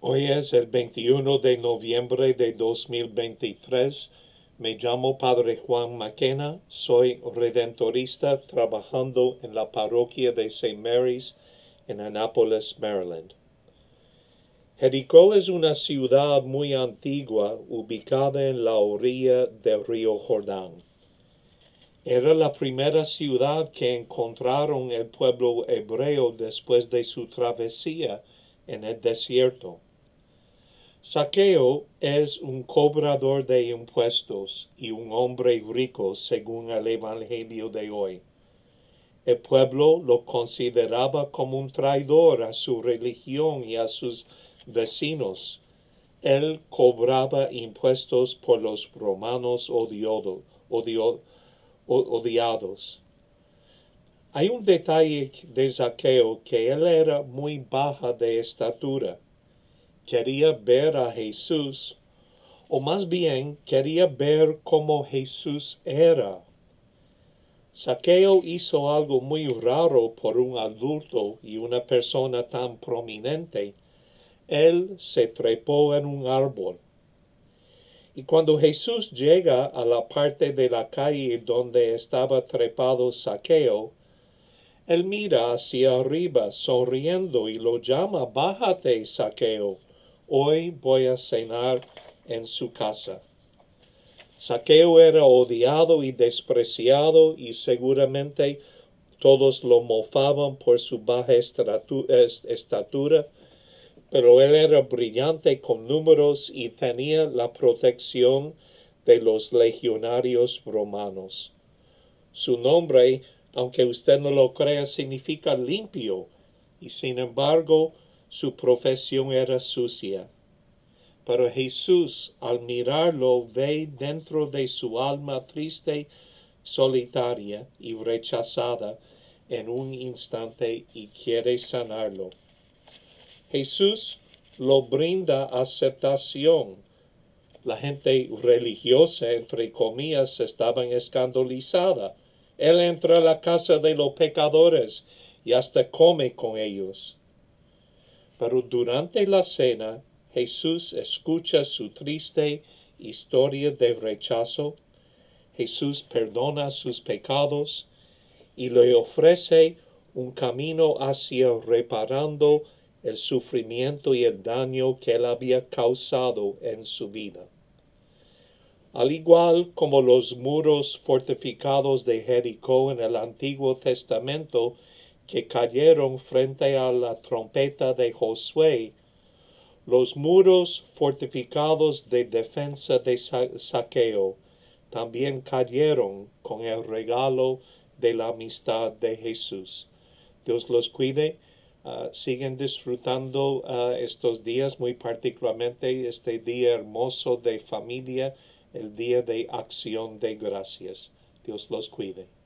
Hoy es el 21 de noviembre de 2023. Me llamo Padre Juan Maquena. Soy redentorista trabajando en la parroquia de St. Mary's en Annapolis, Maryland. Jericó es una ciudad muy antigua ubicada en la orilla del río Jordán. Era la primera ciudad que encontraron el pueblo hebreo después de su travesía en el desierto. Saqueo es un cobrador de impuestos y un hombre rico según el Evangelio de hoy. El pueblo lo consideraba como un traidor a su religión y a sus vecinos. Él cobraba impuestos por los romanos odiados. Hay un detalle de Saqueo que él era muy baja de estatura quería ver a Jesús, o más bien quería ver cómo Jesús era. Saqueo hizo algo muy raro por un adulto y una persona tan prominente. Él se trepó en un árbol. Y cuando Jesús llega a la parte de la calle donde estaba trepado Saqueo, él mira hacia arriba sonriendo y lo llama, Bájate, Saqueo hoy voy a cenar en su casa. Saqueo era odiado y despreciado y seguramente todos lo mofaban por su baja estatura, pero él era brillante con números y tenía la protección de los legionarios romanos. Su nombre, aunque usted no lo crea, significa limpio, y sin embargo su profesión era sucia. Pero Jesús, al mirarlo, ve dentro de su alma triste, solitaria y rechazada en un instante y quiere sanarlo. Jesús lo brinda aceptación. La gente religiosa, entre comillas, estaban escandalizada. Él entra a la casa de los pecadores y hasta come con ellos. Pero durante la cena, Jesús escucha su triste historia de rechazo. Jesús perdona sus pecados y le ofrece un camino hacia reparando el sufrimiento y el daño que él había causado en su vida. Al igual como los muros fortificados de Jericó en el Antiguo Testamento que cayeron frente a la trompeta de Josué, los muros fortificados de defensa de saqueo también cayeron con el regalo de la amistad de Jesús. Dios los cuide. Ah, siguen disfrutando ah, estos días, muy particularmente este día hermoso de familia, el día de acción de gracias. Dios los cuide.